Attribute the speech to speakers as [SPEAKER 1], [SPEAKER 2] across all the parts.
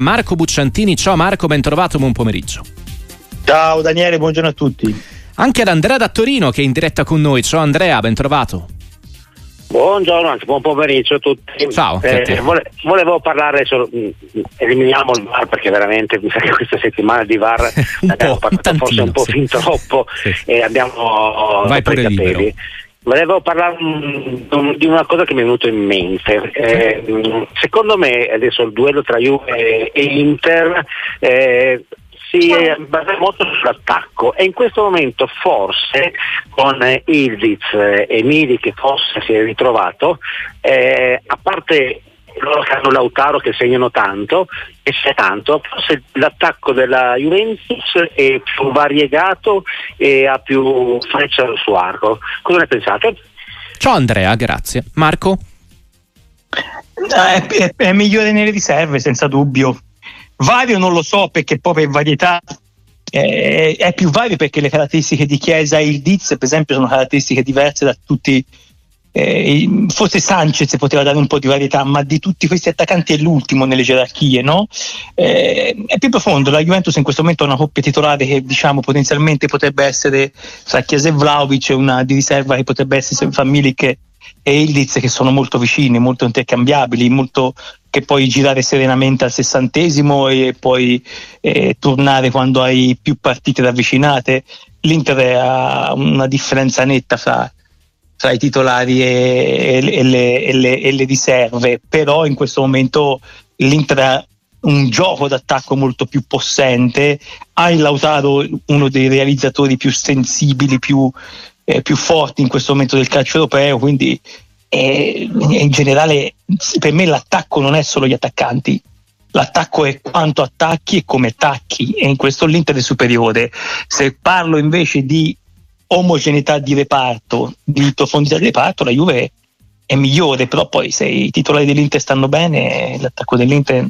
[SPEAKER 1] Marco Bucciantini. Ciao Marco, ben trovato, buon pomeriggio.
[SPEAKER 2] Ciao Daniele, buongiorno a tutti.
[SPEAKER 1] Anche ad Andrea da Torino che è in diretta con noi. Ciao Andrea, ben trovato.
[SPEAKER 3] Buongiorno, anzi buon pomeriggio a tutti.
[SPEAKER 1] Ciao.
[SPEAKER 3] Eh, vole, volevo parlare solo, mm, eliminiamo il VAR perché veramente mi sa che questa settimana di VAR abbiamo parlato forse un po' sì. fin troppo sì. e abbiamo
[SPEAKER 1] Vai pure i capelli.
[SPEAKER 3] Volevo parlare um, di una cosa che mi è venuta in mente. Eh, secondo me adesso il duello tra Juve e Inter eh, si basa molto sull'attacco e in questo momento forse con Ildiz e Miri che forse si è ritrovato, eh, a parte loro che hanno Lautaro che segnano tanto e c'è tanto, forse l'attacco della Juventus è più variegato e ha più freccia al suo arco. Cosa ne pensate?
[SPEAKER 1] Ciao Andrea, grazie. Marco?
[SPEAKER 2] È, è, è migliore nelle riserve, senza dubbio. Vario non lo so perché poi per varietà eh, è più vario perché le caratteristiche di Chiesa e il Diz per esempio sono caratteristiche diverse da tutti eh, forse Sanchez poteva dare un po' di varietà, ma di tutti questi attaccanti è l'ultimo nelle gerarchie, no? eh, è più profondo. La Juventus in questo momento ha una coppia titolare che diciamo potenzialmente potrebbe essere tra Chiesa e Vlaovic, una di riserva che potrebbe essere fra Milik e Ildiz che sono molto vicini, molto intercambiabili, molto che puoi girare serenamente al sessantesimo e poi eh, tornare quando hai più partite ravvicinate. L'Inter ha una differenza netta fra, fra i titolari e, e, le, e, le, e, le, riserve, però in questo momento l'Inter ha un gioco d'attacco molto più possente, ha il Lautaro uno dei realizzatori più sensibili, più, eh, più forti in questo momento del calcio europeo, quindi eh, in generale per me l'attacco non è solo gli attaccanti, l'attacco è quanto attacchi e come attacchi e in questo l'Inter è superiore. Se parlo invece di omogeneità di reparto, di profondità di reparto, la Juve è migliore, però poi se i titolari dell'Inter stanno bene, l'attacco dell'Inter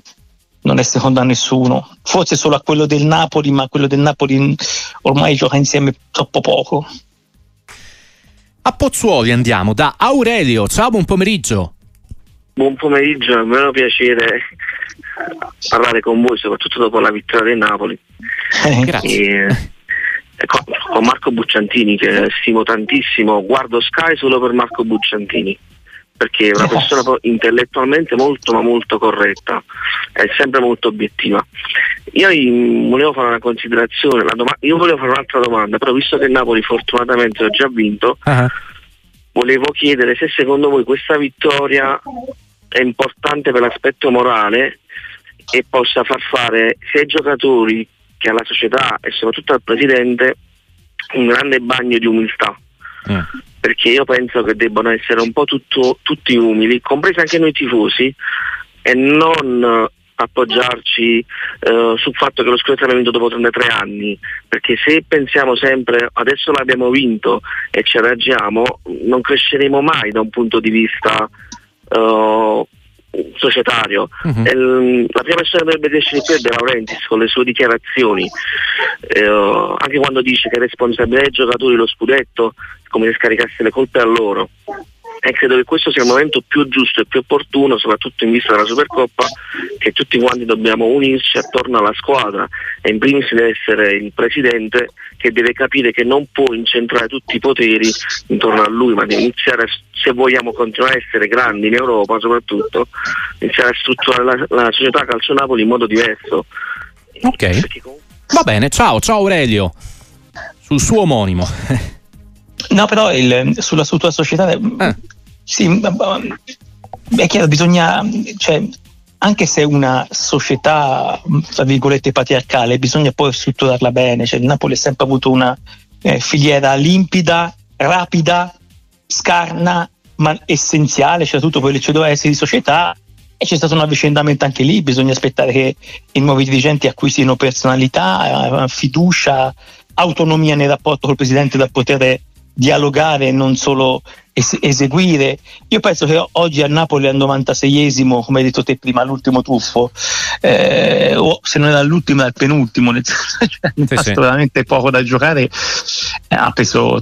[SPEAKER 2] non è secondo a nessuno, forse solo a quello del Napoli, ma quello del Napoli ormai gioca insieme troppo poco.
[SPEAKER 1] A Pozzuoli andiamo da Aurelio. Ciao, buon pomeriggio.
[SPEAKER 4] Buon pomeriggio, è un vero piacere parlare con voi, soprattutto dopo la vittoria del Napoli.
[SPEAKER 1] Eh, grazie.
[SPEAKER 4] E, con, con Marco Bucciantini, che stimo tantissimo, guardo Sky solo per Marco Bucciantini perché è una persona intellettualmente molto ma molto corretta, è sempre molto obiettiva. Io volevo fare una considerazione, doma- io volevo fare un'altra domanda, però visto che Napoli fortunatamente ha già vinto, uh-huh. volevo chiedere se secondo voi questa vittoria è importante per l'aspetto morale e possa far fare sia ai giocatori che alla società e soprattutto al presidente un grande bagno di umiltà. Uh-huh perché io penso che debbano essere un po' tutto, tutti umili, compresi anche noi tifosi, e non appoggiarci eh, sul fatto che lo scudetto l'abbiamo vinto dopo 33 anni, perché se pensiamo sempre adesso l'abbiamo vinto e ci arrangiamo, non cresceremo mai da un punto di vista uh, societario. Uh-huh. La prima persona che dovrebbe crescere qui è De Laurentiis con le sue dichiarazioni, eh, anche quando dice che è responsabile dei giocatori lo scudetto, come se scaricasse le colpe a loro. E credo che questo sia il momento più giusto e più opportuno, soprattutto in vista della Supercoppa, che tutti quanti dobbiamo unirci attorno alla squadra e in primis deve essere il presidente che deve capire che non può incentrare tutti i poteri intorno a lui, ma deve iniziare, se vogliamo continuare a essere grandi in Europa soprattutto, iniziare a strutturare la, la società Calcio Napoli in modo diverso.
[SPEAKER 1] Ok. Va bene, ciao, ciao Aurelio. Sul suo omonimo.
[SPEAKER 2] No, però il, sulla struttura società, eh. sì, è chiaro, bisogna, cioè, anche se è una società, tra virgolette, patriarcale, bisogna poi strutturarla bene. Cioè, il Napoli ha sempre avuto una eh, filiera limpida, rapida, scarna, ma essenziale, cioè tutto quello che doveva essere di società. E c'è stato un avvicendamento anche lì, bisogna aspettare che i nuovi dirigenti acquisino personalità, fiducia, autonomia nel rapporto col presidente da poter dialogare e non solo es- eseguire. Io penso che oggi a Napoli al 96esimo, come hai detto te prima, l'ultimo tuffo, eh, o se non era l'ultimo, era il penultimo, nel senso, cioè, sì, sì. veramente poco da giocare, eh, ha preso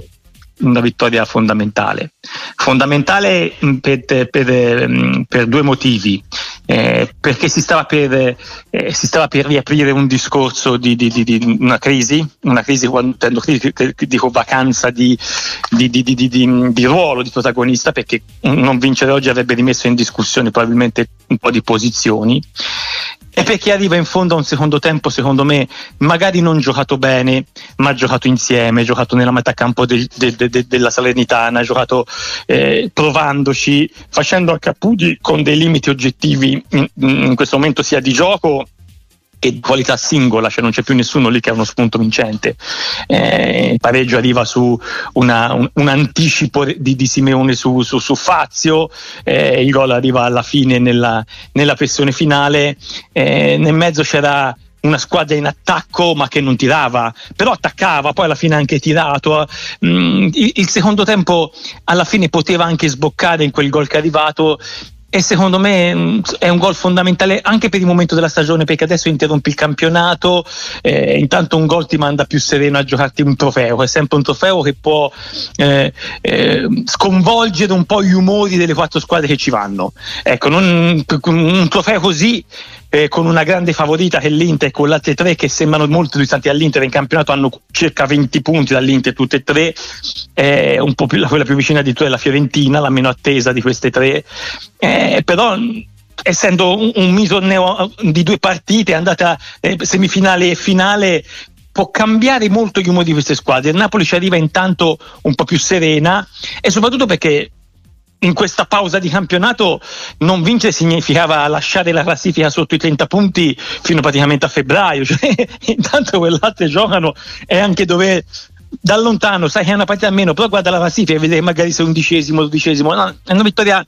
[SPEAKER 2] una vittoria fondamentale. Fondamentale per, per, per, per due motivi. Eh, perché si stava, per, eh, si stava, per, riaprire un discorso di, di, di, di una crisi, una crisi crisi, dico vacanza di, ruolo di protagonista, perché non vincere oggi avrebbe rimesso in discussione probabilmente un po' di posizioni e perché arriva in fondo a un secondo tempo, secondo me, magari non giocato bene, ma giocato insieme, giocato nella metà campo del, de, de, de, della Salernitana, giocato eh, provandoci, facendo a Capudi con dei limiti oggettivi in, in questo momento sia di gioco che qualità singola, cioè non c'è più nessuno lì che ha uno spunto vincente. Eh, il pareggio arriva su una, un, un, anticipo di, di Simeone su, su, su Fazio, eh, il gol arriva alla fine nella, nella pressione finale, eh, nel mezzo c'era una squadra in attacco ma che non tirava, però attaccava, poi alla fine anche tirato. Mm, il, secondo tempo alla fine poteva anche sboccare in quel gol che è arrivato e secondo me mm, è un gol fondamentale anche per il momento della stagione perché adesso interrompi il campionato eh, intanto un gol ti manda più sereno a giocarti un trofeo. È sempre un trofeo che può eh, eh, sconvolgere un po' gli umori delle quattro squadre che ci vanno. Ecco non, un trofeo così eh, con una grande favorita che è l'Inter con le altre tre che sembrano molto distanti all'Inter in campionato hanno circa 20 punti dall'Inter tutte e tre eh, un po' più, quella più vicina di tu è la Fiorentina la meno attesa di queste tre eh, però essendo un, un misorneo di due partite andata eh, semifinale e finale può cambiare molto gli umori di queste squadre. Il Napoli ci arriva intanto un po' più serena e soprattutto perché in questa pausa di campionato non vincere significava lasciare la classifica sotto i 30 punti fino praticamente a febbraio, cioè, intanto quell'altro giocano e anche dove da lontano sai che è una partita meno, però guarda la classifica e vede magari sei undicesimo, dodicesimo, no, è una vittoria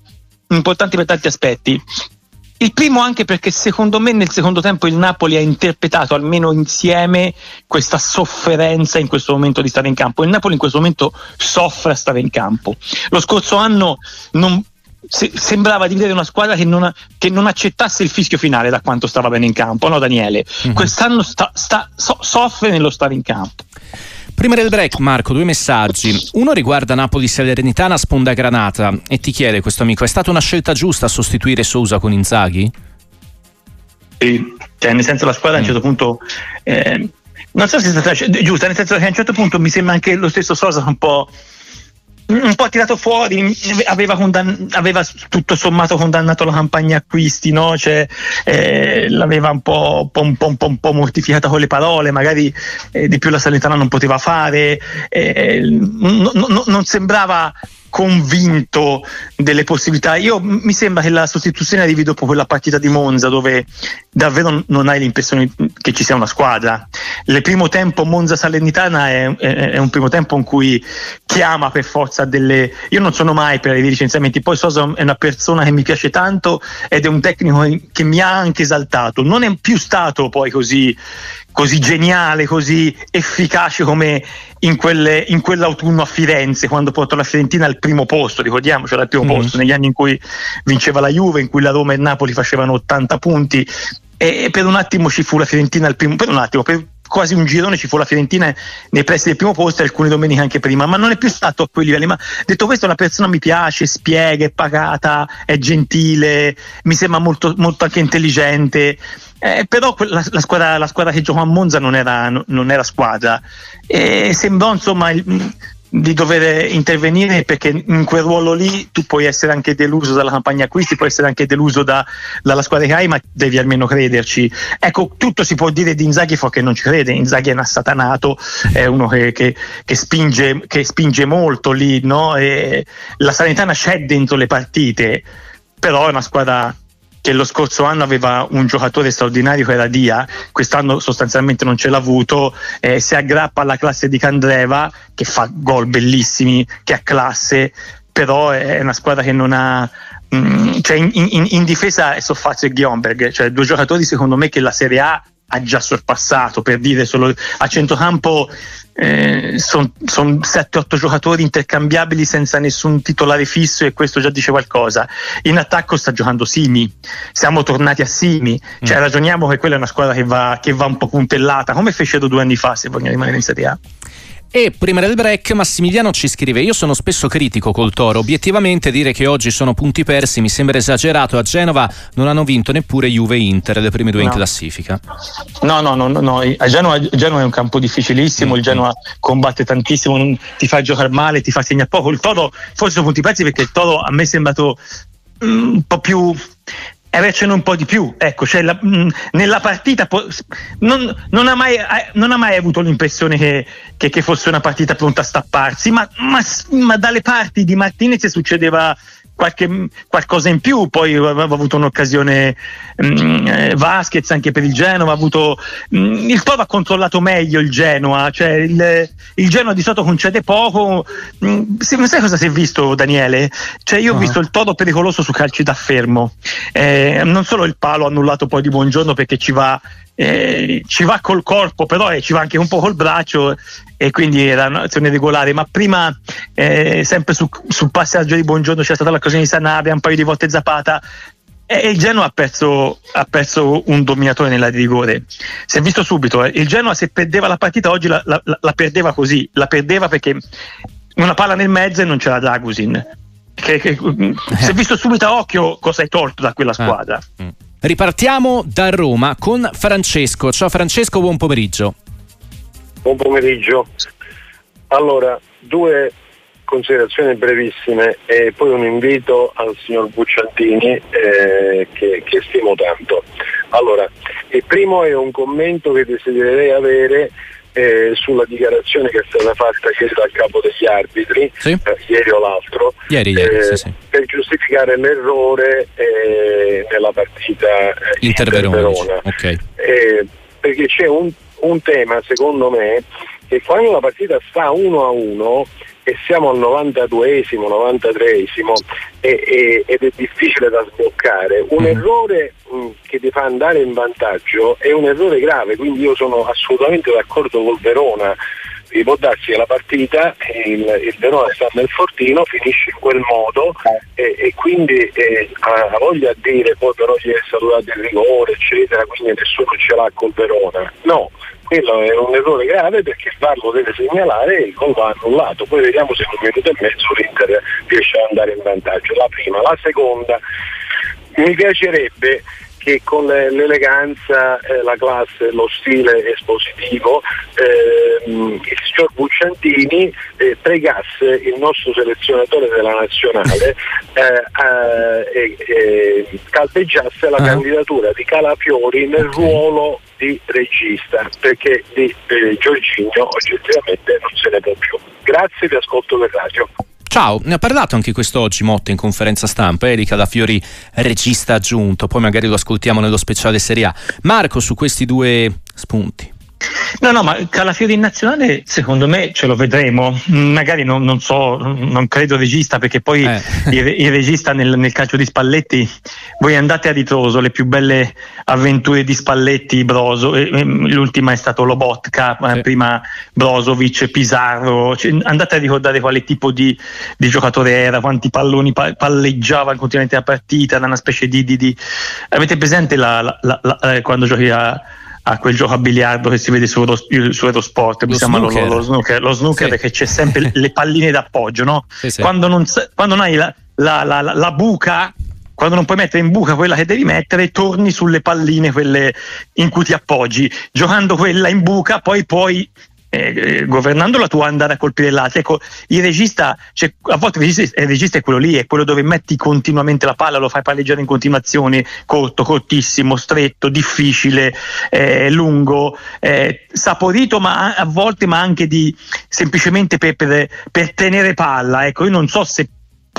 [SPEAKER 2] importante per tanti aspetti. Il primo anche perché secondo me nel secondo tempo il Napoli ha interpretato almeno insieme questa sofferenza in questo momento di stare in campo. Il Napoli in questo momento soffre a stare in campo. Lo scorso anno non, se, sembrava di vedere una squadra che non, che non, accettasse il fischio finale da quanto stava bene in campo, no Daniele? Mm-hmm. Quest'anno sta, sta, so, soffre nello stare in campo.
[SPEAKER 1] Prima del break, Marco, due messaggi. Uno riguarda Napoli Salernitana sponda granata e ti chiede questo amico: è stata una scelta giusta sostituire Sousa con Inzaghi?
[SPEAKER 2] Sì, cioè, nel senso la squadra mm. a un certo punto. Eh, non so se è stata giusta, nel senso che a un certo punto mi sembra anche lo stesso Sosa un po' un po' tirato fuori, aveva, condann- aveva, tutto sommato condannato la campagna acquisti, no? cioè, eh, l'aveva un po', un, po', un, po', mortificata con le parole, magari eh, di più la Salentana non poteva fare, eh, n- n- non sembrava convinto delle possibilità. Io mi sembra che la sostituzione arrivi dopo quella partita di Monza dove davvero non hai l'impressione che ci sia una squadra. Il primo tempo Monza Salernitana è, è, è un primo tempo in cui chiama per forza delle. Io non sono mai per i licenziamenti, poi Sosa è una persona che mi piace tanto ed è un tecnico che mi ha anche esaltato. Non è più stato poi così così geniale, così efficace come in, quelle, in, quell'autunno a Firenze, quando portò la Fiorentina al primo posto, ricordiamoci, era al primo mm. posto, negli anni in cui vinceva la Juve, in cui la Roma e il Napoli facevano 80 punti e per un attimo ci fu la Fiorentina al primo, per un attimo, per quasi un girone ci fu la Fiorentina nei pressi del primo posto e alcune domeniche anche prima, ma non è più stato a quei livelli. Ma detto questo, la persona mi piace, spiega, è pagata, è gentile, mi sembra molto, molto anche intelligente. Eh, però la, la, squadra, la, squadra, che giocò a Monza non era, non era squadra e sembrò insomma il, di dover intervenire perché in quel ruolo lì tu puoi essere anche deluso dalla campagna acquisti, puoi essere anche deluso da, dalla squadra che hai, ma devi almeno crederci. Ecco, tutto si può dire di Inzaghi che non ci crede, Inzaghi è un assatanato, è uno che, che, che, spinge, che spinge, molto lì, no? la Sanitana c'è dentro le partite, però è una squadra che lo scorso anno aveva un giocatore straordinario che era Dia, quest'anno sostanzialmente non ce l'ha avuto, eh, si aggrappa alla classe di Candreva che fa gol bellissimi, che ha classe, però è una squadra che non ha... Mm, cioè in, in, in, difesa è Soffazio e Gionberg, cioè due giocatori secondo me che la Serie A ha già sorpassato, per dire solo a centrocampo eh, sono son 7-8 giocatori intercambiabili senza nessun titolare fisso e questo già dice qualcosa. In attacco sta giocando Simi, siamo tornati a Simi, cioè mm. ragioniamo che quella è una squadra che va, che va un po' puntellata, come fecero due anni fa se vogliono rimanere in Serie A.
[SPEAKER 1] E prima del break Massimiliano ci scrive: Io sono spesso critico col Toro. Obiettivamente dire che oggi sono punti persi mi sembra esagerato. A Genova non hanno vinto neppure Juve e Inter, le prime due no. in classifica.
[SPEAKER 2] No, no, no, no. A Genova, Genova, è un campo difficilissimo. Mm-hmm. Il Genova combatte tantissimo, non, ti fa giocare male, ti fa segnare poco. Il Toro, forse sono punti persi perché il Toro a me è sembrato mm, un po' più avercene un po' di più. Ecco, cioè la, mh, nella partita po- non, non, ha mai, non, ha mai, avuto l'impressione che, che, che, fosse una partita pronta a stapparsi, ma, ma, ma dalle parti di Martinez succedeva qualche, qualcosa in più, poi aveva avuto un'occasione mh, mm, eh, Vasquez anche per il Genoa, avuto, mh, mm, il Toro ha controllato meglio il Genoa, cioè il, il Genoa di sotto concede poco, mh, mm, sai cosa si è visto Daniele? Cioè io ho uh-huh. visto il Toro pericoloso su calci da fermo, eh, non solo il palo annullato poi di buongiorno perché ci va eh, ci va col corpo, però eh, ci va anche un po' col braccio e quindi era un'azione regolare. Ma prima, eh, sempre su, sul passaggio di buongiorno, c'è stata l'occasione di Sanabria, un paio di volte Zapata. E il Genoa ha perso, ha perso un dominatore nella di rigore. Si è visto subito, eh. il Genoa se perdeva la partita oggi la, la, la, perdeva così, la perdeva perché una palla nel mezzo e non c'era Dragusin. Che, che, si è visto subito a occhio cosa hai tolto da quella ah. squadra. Mm.
[SPEAKER 1] Ripartiamo da Roma con Francesco. Ciao Francesco, buon pomeriggio.
[SPEAKER 5] Buon pomeriggio. Allora, due considerazioni brevissime e poi un invito al signor Bucciantini eh, che, che stimo tanto. Allora, il primo è un commento che desidererei avere eh, sulla dichiarazione che è stata fatta ieri dal capo degli arbitri, sì. eh, ieri o l'altro,
[SPEAKER 1] ieri, ieri, eh, sì, sì.
[SPEAKER 5] per giustificare l'errore eh, nella partita eh, Inter-Verona. Inter okay. Eh, perché c'è un, un tema, secondo me, che quando la partita sta 1 a 1 e siamo al 92esimo, 93esimo e, e, ed è difficile da sbloccare, un mm. errore che ti fa andare in vantaggio è un errore grave, quindi io sono assolutamente d'accordo col Verona. E può darsi che la partita, il, il Verona sta nel fortino, finisce in quel modo e, e quindi eh, ha voglia di dire poi però gli è stato dato il rigore eccetera, quindi nessuno ce l'ha col Verona. No, quello è un errore grave perché il VAR deve segnalare e il gol va annullato. Poi vediamo se in un minuto e mezzo l'Inter riesce ad andare in vantaggio. La prima. La seconda, mi piacerebbe che con l'eleganza, eh, la classe, lo stile espositivo eh, il signor Bucciantini eh, pregasse il nostro selezionatore della nazionale e eh, calpeggiasse la uh-huh. candidatura di Calafiori nel okay. ruolo di regista perché di eh, Giorginio oggettivamente non se ne può più. Grazie, vi ascolto per radio.
[SPEAKER 1] Ciao, ne ha parlato anche quest'oggi Motta in conferenza stampa, Erika da Fiori regista aggiunto, poi magari lo ascoltiamo nello speciale Serie A. Marco su questi due spunti.
[SPEAKER 2] No, no, ma Calafiori in nazionale secondo me ce lo vedremo. Magari non, non so, non credo regista perché poi eh. il, il, regista nel, nel, calcio di Spalletti, voi andate a ritroso, le più belle avventure di Spalletti, Broso, l'ultima è stato Lobotka, eh, prima Brozovic, Pizarro, cioè, andate a ricordare quale tipo di, di giocatore era, quanti palloni palleggiava continuamente la partita, era una specie di... di, di... Avete presente la, la, la, eh, quando giochi a a quel gioco a biliardo che si vede su, su Eurosport, lo snooker. Lo, lo, snooker, lo snooker sì. che c'è sempre le palline d'appoggio, no? Sì, sì. Quando, non, quando, non, hai la, la, la, la, buca, quando non puoi mettere in buca quella che devi mettere, torni sulle palline quelle in cui ti appoggi. Giocando quella in buca, poi puoi eh, governando la tua andare a colpire l'altro. Ecco, il regista, cioè, a volte il regista, il regista, è quello lì, è quello dove metti continuamente la palla, lo fai palleggiare in continuazione, corto, cortissimo, stretto, difficile, eh, lungo, eh, saporito ma a, a volte, ma anche di semplicemente per, per, per tenere palla. Ecco, io non so se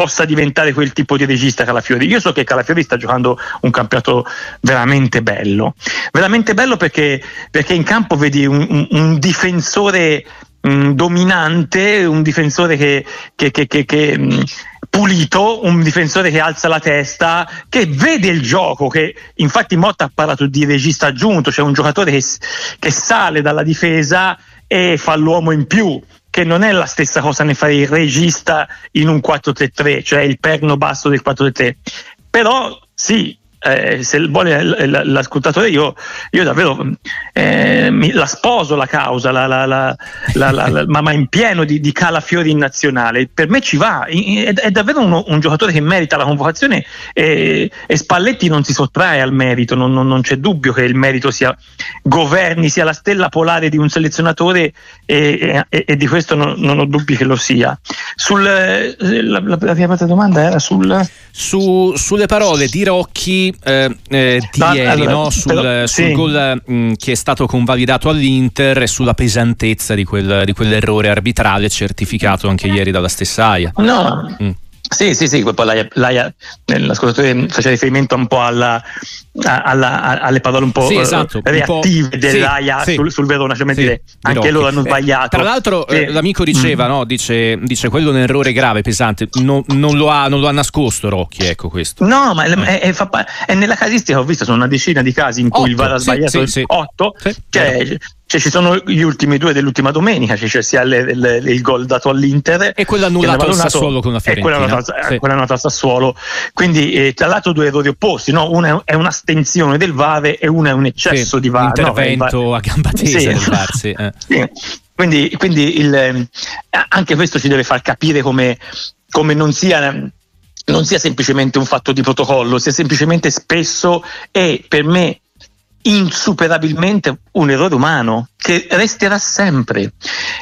[SPEAKER 2] possa diventare quel tipo di regista Calafiori. Io so che Calafiori sta giocando un campionato veramente bello, veramente bello perché, perché in campo vedi un, un, un difensore mh, mm, dominante, un difensore che, che, che, che mh, mm, pulito, un difensore che alza la testa, che vede il gioco, che infatti Motta ha parlato di regista aggiunto, cioè un giocatore che, che sale dalla difesa e fa l'uomo in più che non è la stessa cosa ne fare il regista in un 4-3-3, cioè il perno basso del 4-3-3. Però sì, eh, se vuole l'ascoltatore, io, io davvero eh, mi, la sposo la causa, la, la, la, ma, ma, in pieno di, di calafiori in nazionale. Per me ci va, è, è davvero uno, un giocatore che merita la convocazione e, e Spalletti non si sottrae al merito, non, non, non, c'è dubbio che il merito sia governi, sia la stella polare di un selezionatore e, e, e di questo non, non, ho dubbi che lo sia. Sul, la, la, la prima domanda era sul...
[SPEAKER 1] Su, sulle parole di Rocchi eh, eh, di no, ieri allora, no? sul, però, sul sì. gol mh, mm, che è stato convalidato all'Inter e sulla pesantezza di, quel, di quell'errore arbitrale certificato anche ieri dalla stessa AIA.
[SPEAKER 2] No. Mm. Sì, sì, sì, poi l'AIA, l'AIA, l'ascoltatore faceva riferimento un po' alla, alla, alle parole un po' sì, esatto, reattive un po', dell'AIA sì, sul, sul, Verona, cioè sì, dire, anche loro hanno sbagliato.
[SPEAKER 1] Eh, tra l'altro eh, l'amico diceva, mm. no, dice, dice, quello è un errore grave, pesante, no, non, lo ha, non, lo ha, nascosto Rocchi, ecco questo.
[SPEAKER 2] No, ma mm. è, è, è, nella casistica, ho visto, sono una decina di casi in cui Otto, il VAR ha sbagliato, otto, cioè, cioè, ci sono gli ultimi due dell'ultima domenica, cioè sia le, le, il gol dato all'Inter
[SPEAKER 1] e quello annullato al Sassuolo con la Fiorentina.
[SPEAKER 2] E annullato, sì. al Sassuolo. Quindi eh, tra l'altro due errori opposti, no? una è un'astensione del VAR e una è un eccesso
[SPEAKER 1] sì,
[SPEAKER 2] di VAR.
[SPEAKER 1] Intervento no? a gamba tesa sì. del VAR, sì. Eh.
[SPEAKER 2] sì. Quindi, quindi il, eh, anche questo ci deve far capire come, come non sia non sia semplicemente un fatto di protocollo, sia semplicemente spesso e per me insuperabilmente un errore umano che resterà sempre.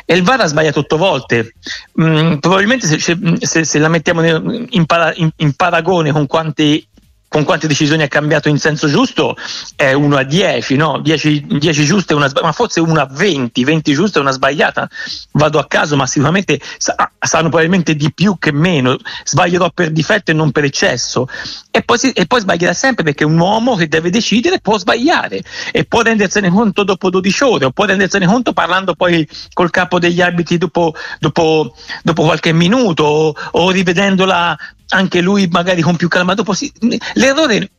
[SPEAKER 2] E il VAR ha sbagliato otto volte. Mm, probabilmente se, se, se, la mettiamo in, in, in paragone con quanti con quante decisioni ha cambiato in senso giusto è 1 a 10, no? 10, 10 giuste, una, ma forse 1 a 20, 20 giuste e una sbagliata. Vado a caso, ma sicuramente sa, sanno probabilmente di più che meno. Sbaglierò per difetto e non per eccesso. E poi, e poi sbaglierà sempre perché un uomo che deve decidere può sbagliare e può rendersene conto dopo 12 ore o può rendersene conto parlando poi col capo degli arbitri dopo, dopo, dopo qualche minuto o, o rivedendola anche lui magari con più calma. Dopo si, l'errore,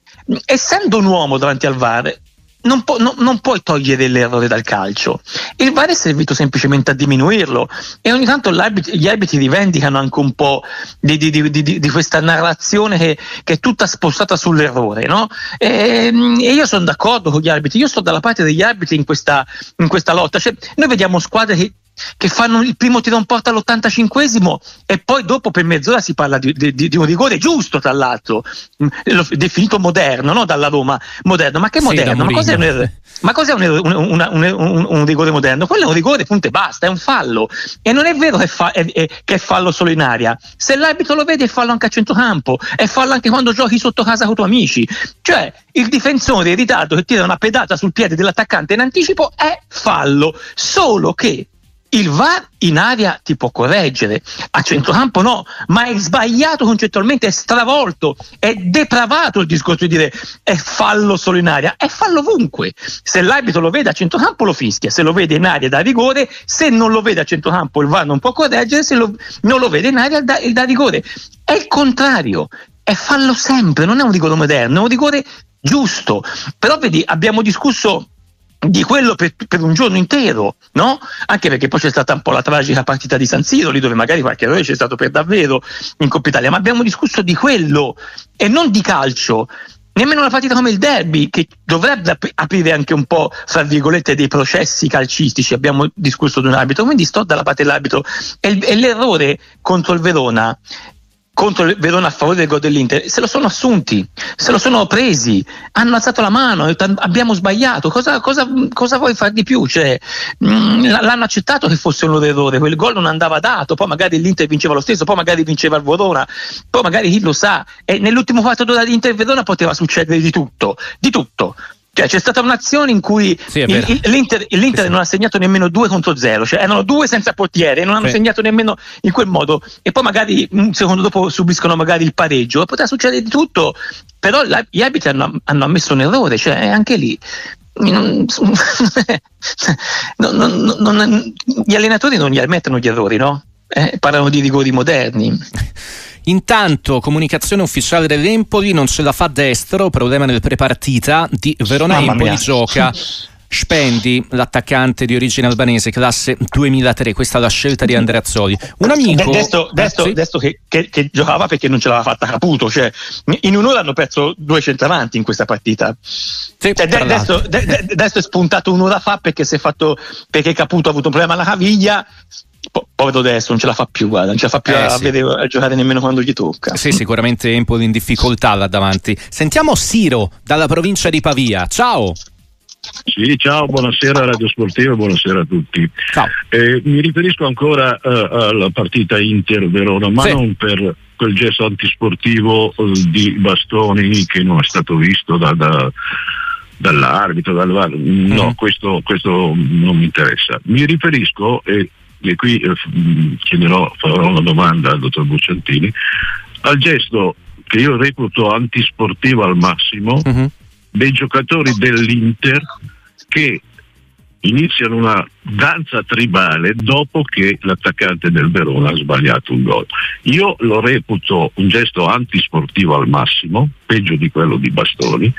[SPEAKER 2] essendo un uomo davanti al VAR, non, pu- no, non, puoi togliere l'errore dal calcio. Il VAR è servito semplicemente a diminuirlo e ogni tanto gli arbitri rivendicano anche un po' di, di, di, di questa narrazione che, che, è tutta spostata sull'errore. No? E, e, io sono d'accordo con gli arbitri, io sto dalla parte degli arbitri in questa, in questa lotta. Cioè, noi vediamo squadre che che fanno il primo tiro in porta all'85esimo e poi dopo per mezz'ora si parla di, di, di un rigore giusto tra l'altro. Mm, definito moderno no? dalla Roma. Moderno. Ma che moderno? Ma cos'è, un, ma cos'è un, un, un, rigore moderno? Quello è un rigore punto e basta è un fallo. E non è vero che, fa, è, è, che è fallo solo in aria. Se l'arbitro lo vede è fallo anche a centrocampo è fallo anche quando giochi sotto casa con i tuoi amici. Cioè il difensore in ritardo che tira una pedata sul piede dell'attaccante in anticipo è fallo. Solo che il VAR in aria ti può correggere, a centrocampo no, ma è sbagliato concettualmente, è stravolto, è depravato il discorso di dire è fallo solo in aria, è fallo ovunque. Se l'arbitro lo vede a centrocampo lo fischia, se lo vede in aria da rigore, se non lo vede a centrocampo il VAR non può correggere, se lo, non lo vede in aria da, da rigore. È il contrario, è fallo sempre, non è un rigore moderno, è un rigore giusto. Però vedi, abbiamo discusso di quello per, per, un giorno intero, no? Anche perché poi c'è stata un po' la tragica partita di San Siro, lì dove magari qualche errore c'è stato per davvero in Coppa Italia, ma abbiamo discusso di quello e non di calcio. Nemmeno una partita come il derby, che dovrebbe aprire anche un po', fra virgolette, dei processi calcistici. Abbiamo discusso di un arbitro, quindi sto dalla parte dell'arbitro. E, e l'errore contro il Verona contro il Verona a favore del gol dell'Inter, se lo sono assunti, se lo sono presi, hanno alzato la mano, abbiamo sbagliato, cosa, cosa, cosa vuoi fare di più? Cioè, mh, mm, l'hanno accettato che fosse un loro errore, quel gol non andava dato, poi magari l'Inter vinceva lo stesso, poi magari vinceva il Verona, poi magari chi lo sa, e nell'ultimo quarto d'ora di Inter Verona poteva succedere di tutto, di tutto. Cioè, c'è stata un'azione in cui sì, il, l'Inter, l'Inter sì, non ha segnato nemmeno 2 contro 0, cioè erano due senza portiere, non hanno sì. segnato nemmeno in quel modo e poi magari un secondo dopo subiscono magari il pareggio, poteva succedere di tutto, però la, gli arbitri hanno, hanno, ammesso un errore, cioè anche lì non, non, non, gli allenatori non gli ammettono gli errori, no? Eh, parlano di rigori moderni.
[SPEAKER 1] Intanto, comunicazione ufficiale dell'Empoli, non ce la fa destro, problema nel prepartita di Verona Mamma Empoli mia. gioca Spendi, l'attaccante di origine albanese, classe 2003. Questa è la scelta di Andrea Azzoli. Un amico.
[SPEAKER 2] Desto, desto, sì. desto che, che, che, giocava perché non ce l'aveva fatta Caputo. Cioè, in un'ora hanno perso due centravanti in questa partita. Sì, cioè, Desto, Desto, è spuntato un'ora fa perché, si è fatto, perché Caputo ha avuto un problema alla caviglia po- povero destro non ce la fa più, guarda, non ce la fa più eh, a, sì. vedere, a giocare nemmeno quando gli tocca.
[SPEAKER 1] Sì, sicuramente Empoli in difficoltà là davanti. Sentiamo Siro dalla provincia di Pavia. Ciao.
[SPEAKER 6] Sì, ciao, buonasera Radio Sportiva, buonasera a tutti.
[SPEAKER 1] Eh,
[SPEAKER 6] mi riferisco ancora uh, alla partita Inter-Verona, ma sì. non per quel gesto antisportivo uh, di Bastoni che non è stato visto da, da, dall'arbitro, dal, no, mm-hmm. questo, questo, non mi interessa. Mi riferisco, e e qui eh, chiederò, farò una domanda al dottor Bucciantini, al gesto che io reputo antisportivo al massimo uh-huh. dei giocatori dell'Inter che iniziano una danza tribale dopo che l'attaccante del Verona ha sbagliato un gol. Io lo reputo un gesto antisportivo al massimo, peggio di quello di Bastoni,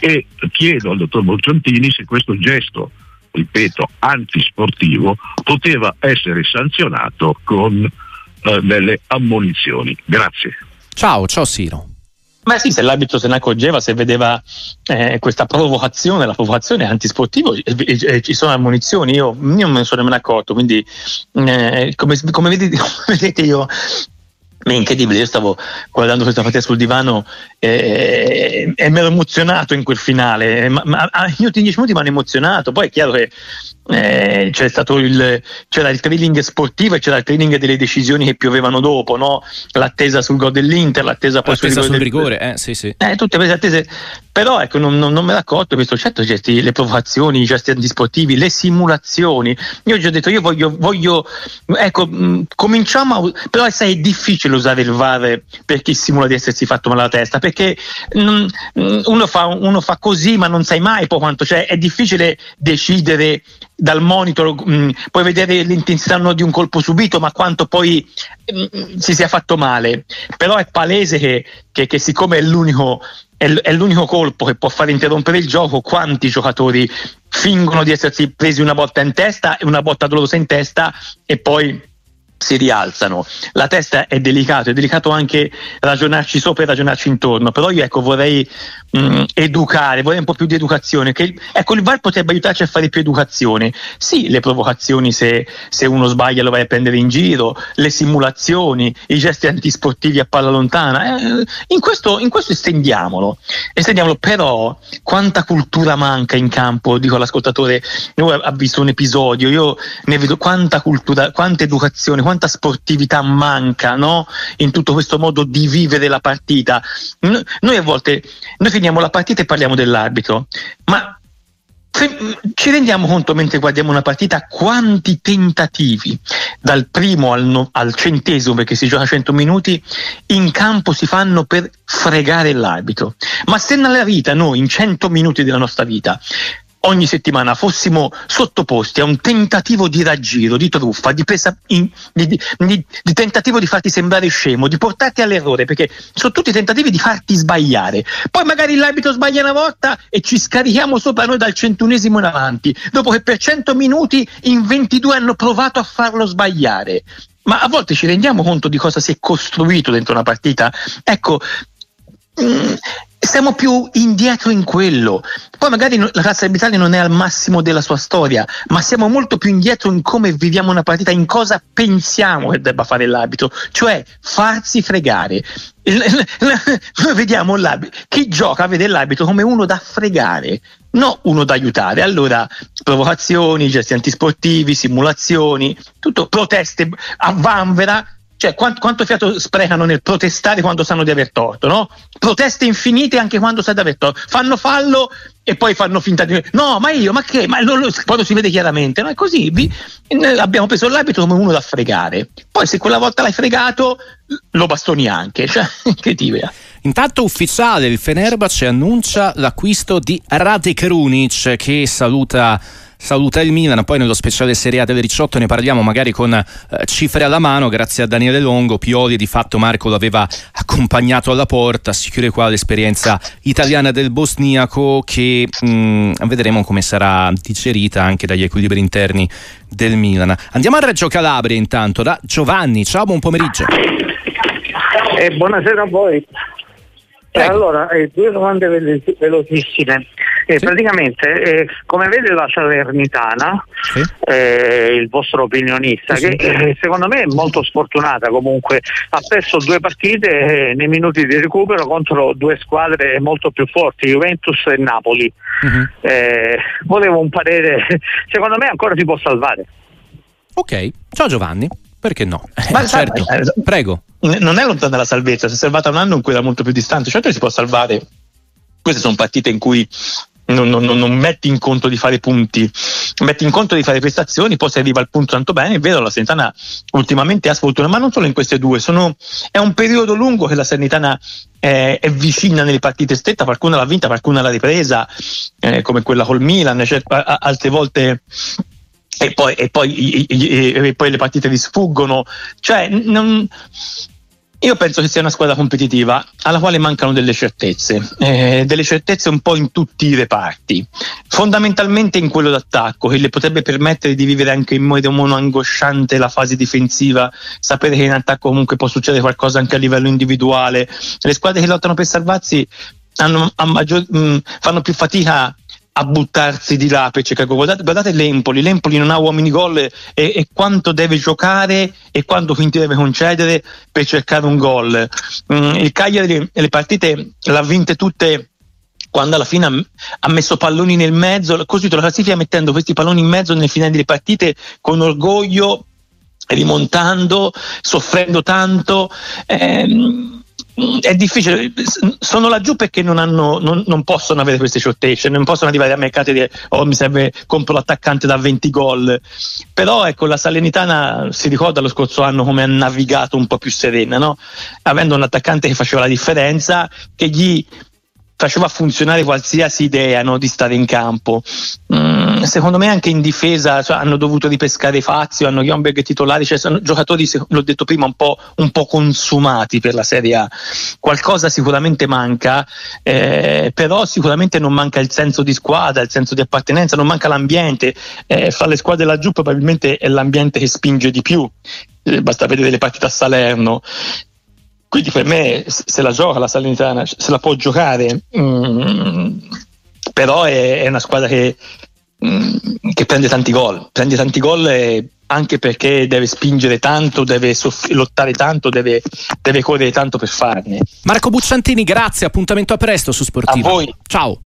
[SPEAKER 6] e chiedo al dottor Bolciantini se questo gesto ripeto, antisportivo, poteva essere sanzionato con eh, delle ammonizioni. Grazie.
[SPEAKER 1] Ciao, ciao Siro.
[SPEAKER 2] Ma sì, se l'arbitro se ne accorgeva, se vedeva eh, questa provocazione, la provocazione è antisportivo, e, e, e, ci sono ammonizioni, io, io, non me ne sono nemmeno accorto, quindi eh, come, come, vedete, come, vedete, io è incredibile, io stavo guardando questa partita sul divano e, e mi ero emozionato in quel finale, ma, ma gli ultimi dieci minuti mi hanno emozionato, poi è chiaro che eh, c'è stato il, c'era il training sportivo e c'era il training delle decisioni che piovevano dopo, no? l'attesa sul gol dell'Inter, l'attesa poi
[SPEAKER 1] l'attesa
[SPEAKER 2] sul,
[SPEAKER 1] rigore, del, rigore eh, sì, sì.
[SPEAKER 2] Eh, tutte queste attese, però ecco, non, non, non me l'accordo questo, certo gesti, le provocazioni, i gesti antisportivi, le simulazioni, io ho già detto, io voglio, voglio ecco, mh, cominciamo, a, però sai, è difficile usare il VAR per chi simula di essersi fatto male alla testa, perché uno, fa, uno fa così ma non sai mai poi quanto, cioè è difficile decidere dal monitor mm, puoi vedere l'intensità di un colpo subito, ma quanto poi mm, si sia fatto male. Però è palese che, che, che siccome è l'unico, è l'unico colpo che può far interrompere il gioco, quanti giocatori fingono di essersi presi una botta in testa e una botta dolorosa in testa e poi si rialzano. La testa è delicato, è delicato anche ragionarci sopra e ragionarci intorno, però io ecco, vorrei mh, mm, educare, vorrei un po' più di educazione. Che, ecco, il VAR potrebbe aiutarci a fare più educazione. Sì, le provocazioni se, se, uno sbaglia lo vai a prendere in giro, le simulazioni, i gesti antisportivi a palla lontana. Eh, in, questo, in questo estendiamolo, estendiamolo, però quanta cultura manca in campo, dico all'ascoltatore, lui ha visto un episodio, io ne vedo quanta cultura, quanta educazione, quanta sportività manca no? in tutto questo modo di vivere la partita. Noi a volte noi finiamo la partita e parliamo dell'arbitro, ma ci rendiamo conto mentre guardiamo una partita quanti tentativi dal primo al, no, al, centesimo perché si gioca 100 minuti in campo si fanno per fregare l'arbitro ma se nella vita noi in 100 minuti della nostra vita ogni settimana fossimo sottoposti a un tentativo di raggiro, di truffa, di, presa in, di, di, di, tentativo di farti sembrare scemo, di portarti all'errore, perché sono tutti tentativi di farti sbagliare. Poi magari l'arbitro sbaglia una volta e ci scarichiamo sopra noi dal centunesimo in avanti, dopo che per 100 minuti in 22 hanno provato a farlo sbagliare. Ma a volte ci rendiamo conto di cosa si è costruito dentro una partita? Ecco, mm, siamo più indietro in quello. Poi magari la razza arbitrale non è al massimo della sua storia, ma siamo molto più indietro in come viviamo una partita, in cosa pensiamo che debba fare l'arbitro, cioè farsi fregare. Noi vediamo l'arbitro, chi gioca vede l'arbitro come uno da fregare, non uno da aiutare. Allora, provocazioni, gesti antisportivi, simulazioni, tutto proteste a vanvera cioè, quanto, quanto, fiato sprecano nel protestare quando sanno di aver torto, no? Proteste infinite anche quando sai di aver torto. Fanno fallo e poi fanno finta di. No, ma io, ma che? Ma lo, lo, quando si vede chiaramente, no? È così. Vi, abbiamo preso l'abito come uno da fregare. Poi, se quella volta l'hai fregato, lo bastoni anche. Cioè, vea.
[SPEAKER 1] Intanto ufficiale, il Fenerbahce annuncia l'acquisto di Rade Krunic che saluta saluta il Milan, poi nello speciale Serie A delle 18 ne parliamo magari con eh, cifre alla mano, grazie a Daniele Longo, Pioli di fatto Marco l'aveva accompagnato alla porta, si chiude qua l'esperienza italiana del bosniaco che mh, mm, vedremo come sarà digerita anche dagli equilibri interni del Milan. Andiamo a Reggio Calabria intanto da Giovanni, ciao, buon pomeriggio.
[SPEAKER 7] Eh, buonasera a voi. Eh, allora, eh, due domande velocissime. Eh, sì. Praticamente, eh, come vede la Salernitana, sì. Eh, il vostro opinionista, sì. che eh, secondo me è molto sfortunata comunque, ha perso due partite nei minuti di recupero contro due squadre molto più forti, Juventus e Napoli. Uh-huh. volevo un parere, secondo me ancora si può salvare.
[SPEAKER 1] Ok, ciao Giovanni. Perché no? Ma certo, eh, prego.
[SPEAKER 2] Non è lontana la salvezza, si è salvata un anno in cui era molto più distante, certo si può salvare. Queste sono partite in cui non, non, non, metti in conto di fare punti, metti in conto di fare prestazioni, poi si arriva al punto tanto bene. È vero, la Sanitana ultimamente ha sfortuna, ma non solo in queste due, sono, è un periodo lungo che la Sanitana è, è, vicina nelle partite strette, qualcuno l'ha vinta, qualcuno l'ha ripresa, eh, come quella col Milan, cioè, altre volte e poi, e, poi, e, e poi, le partite vi sfuggono. Cioè, non, io penso che sia una squadra competitiva alla quale mancano delle certezze, eh, delle certezze un po' in tutti i reparti, fondamentalmente in quello d'attacco che le potrebbe permettere di vivere anche in modo mono angosciante la fase difensiva, sapere che in attacco comunque può succedere qualcosa anche a livello individuale. Le squadre che lottano per salvarsi hanno, maggior, mh, fanno più fatica a buttarsi di là per cercare guardate, guardate l'Empoli l'Empoli non ha uomini gol e, e, quanto deve giocare e quanto quindi deve concedere per cercare un gol. Mm, il Cagliari le partite l'ha vinte tutte quando alla fine ha messo palloni nel mezzo così la classifica mettendo questi palloni in mezzo nel finale delle partite con orgoglio rimontando soffrendo tanto ehm, è difficile, sono laggiù perché non, hanno, non, non, possono avere queste certezze, non possono arrivare a mercati e dire oh mi serve, compro l'attaccante da 20 gol, però ecco la Salernitana si ricorda lo scorso anno come ha navigato un po' più serena, no? avendo un attaccante che faceva la differenza, che gli faceva funzionare qualsiasi idea no, di stare in campo. Mm, secondo me anche in difesa cioè, hanno dovuto ripescare Fazio, hanno Gionberg titolari, cioè sono giocatori, l'ho detto prima, un po', un po', consumati per la Serie A. Qualcosa sicuramente manca, eh, però sicuramente non manca il senso di squadra, il senso di appartenenza, non manca l'ambiente. Eh, fra le squadre laggiù probabilmente è l'ambiente che spinge di più. Eh, basta vedere le partite a Salerno quindi per me se la gioca la Salernitana, se la può giocare, mm, però è, è, una squadra che, mm, che, prende tanti gol, prende tanti gol anche perché deve spingere tanto, deve soff- lottare tanto, deve, deve correre tanto per farne.
[SPEAKER 1] Marco Bucciantini, grazie, appuntamento a presto su Sportivo.
[SPEAKER 2] A voi.
[SPEAKER 1] Ciao.